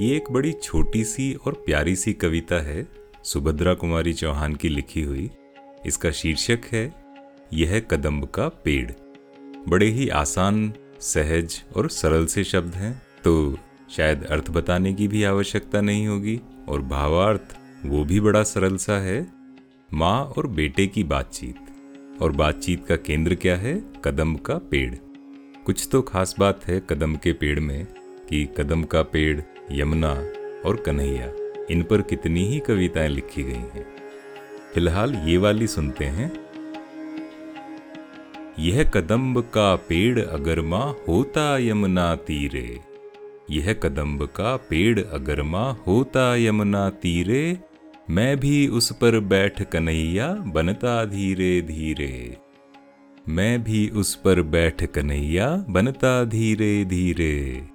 ये एक बड़ी छोटी सी और प्यारी सी कविता है, सुभद्रा कुमारी चौहान की लिखी हुई। इसका शीर्षक है, यह कदम्ब का पेड़। बड़े ही आसान, सहज और सरल से शब्द हैं तो शायद अर्थ बताने की भी आवश्यकता नहीं होगी, और भावार्थ वो भी बड़ा सरल सा है। माँ और बेटे की बातचीत। और बातचीत का केंद्र क्या है? कदम का पेड़। कुछ तो खास बात है कदम के पेड़ में, कि कदम का पेड़ यमुना और कन्हैया, इन पर कितनी ही कविताएँ लिखी गई हैं। फ़िलहाल ये वाली सुनते हैं। यह कदम्ब का पेड़ अगर माँ होता यमुना तीरे। यह कदम्ब का पेड़ अगर माँ होता यमुना तीरे। मैं भी उस पर बैठ कन्हैया, बनता धीरे धीरे। मैं भी उस पर बैठ कन्हैया, बनता धीरे धीरे।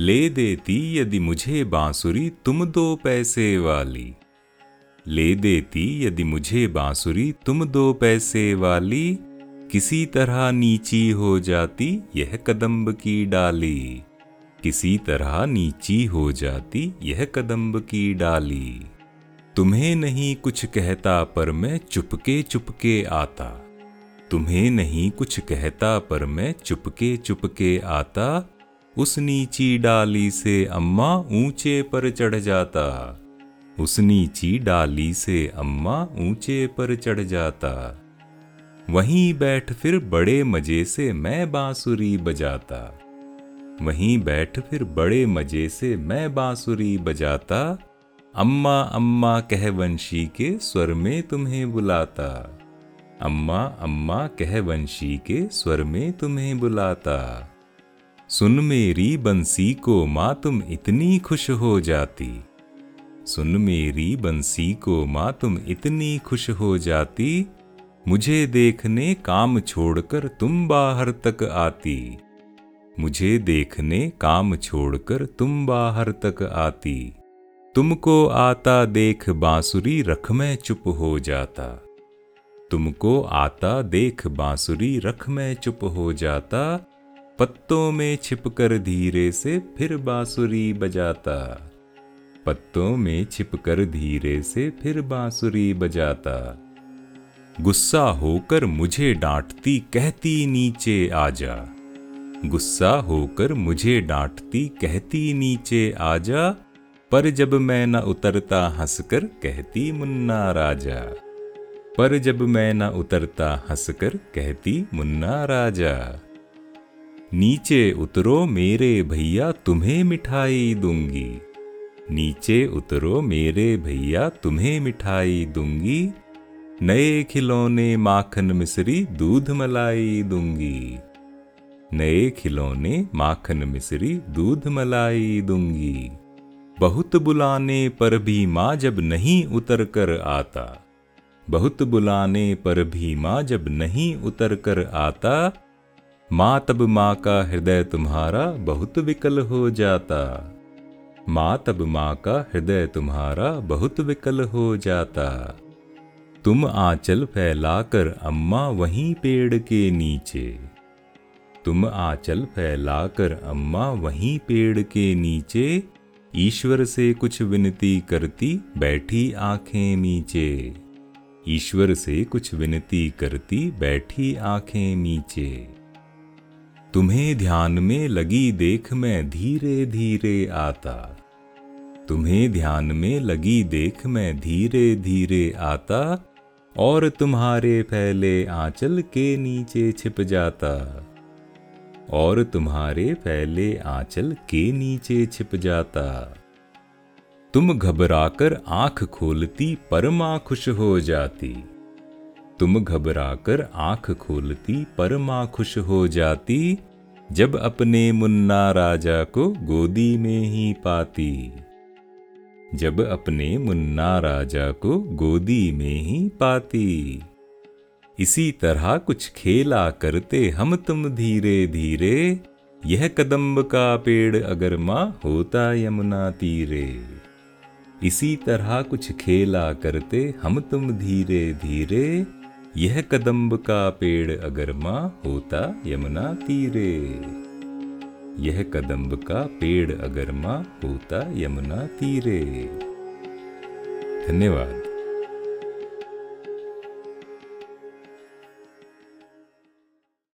ले देती यदि मुझे बांसुरी तुम दो पैसे वाली। ले देती यदि मुझे बांसुरी तुम दो पैसे वाली। किसी तरह नीची हो जाती यह कदम्ब की डाली। किसी तरह नीची हो जाती यह कदम्ब की डाली। तुम्हें नहीं कुछ कहता पर मैं चुपके चुपके आता। तुम्हें नहीं कुछ कहता पर मैं चुपके चुपके आता। उस नीची डाली से अम्मा ऊँचे पर चढ़ जाता। उस नीची डाली से अम्मा ऊँचे पर चढ़ जाता। वहीं बैठ फिर बड़े मज़े से मैं बांसुरी बजाता। वहीं बैठ फिर बड़े मज़े से मैं बांसुरी बजाता। अम्मा अम्मा कह वंशी के स्वर में तुम्हें बुलाता। अम्मा अम्मा कह वंशी के स्वर में तुम्हें बुलाता। सुन मेरी बंसी को माँ तुम इतनी खुश हो जाती। सुन मेरी बंसी को माँ तुम इतनी खुश हो जाती। मुझे देखने काम छोड़कर तुम बाहर तक आती। मुझे देखने काम छोड़कर तुम बाहर तक आती। तुमको आता देख बांसुरी रख में चुप हो जाता। तुमको आता देख बांसुरी रख में चुप हो जाता। पत्तों में छिपकर धीरे से फिर बांसुरी बजाता। पत्तों में छिपकर धीरे से फिर बांसुरी बजाता। गुस्सा होकर मुझे डांटती, कहती, नीचे आजा गुस्सा होकर मुझे डांटती, कहती, नीचे आजा पर जब मैं न उतरता, हंसकर कहती, मुन्ना राजा। पर जब मैं न उतरता, हंसकर कहती, मुन्ना राजा। नीचे उतरो मेरे भैया, तुम्हें मिठाई दूँगी। नीचे उतरो मेरे भैया, तुम्हें मिठाई दूँगी। नए खिलौने माखन मिश्री दूध मलाई दूँगी। नए खिलौने माखन मिश्री दूध मलाई दूँगी। बहुत बुलाने पर भी माँ जब नहीं उतर कर आता। बहुत बुलाने पर भी माँ जब नहीं उतर कर आता माँ तब माँ का हृदय तुम्हारा बहुत विकल हो जाता। माँ तब माँ का हृदय तुम्हारा बहुत विकल हो जाता। तुम आंचल फैलाकर अम्मा वहीं पेड़ के नीचे। तुम आंचल फैलाकर अम्मा वहीं पेड़ के नीचे। ईश्वर से कुछ विनती करती बैठी आँखें नीचे। ईश्वर से कुछ विनती करती बैठी आँखें नीचे। तुम्हें ध्यान में लगी देख मैं धीरे धीरे आता। तुम्हें ध्यान में लगी देख मैं धीरे धीरे आता, और तुम्हारे फैले आंचल के नीचे छिप जाता। और तुम्हारे फैले आंचल के नीचे छिप जाता। तुम घबराकर आँख खोलती, परमा खुश हो जाती। तुम घबराकर आँख खोलती पर माँ खुश हो जाती, जब अपने मुन्ना राजा को गोदी में ही पाती। जब अपने मुन्ना राजा को गोदी में ही पाती। इसी तरह कुछ खेला करते हम तुम धीरे धीरे यह कदम्ब का पेड़ अगर माँ होता यमुना तीरे। इसी तरह कुछ खेला करते हम तुम धीरे धीरे यह कदम्ब का पेड़ अगर माँ होता यमुना तीरे। यह कदम्ब का पेड़ अगर माँ होता यमुना तीरे। धन्यवाद।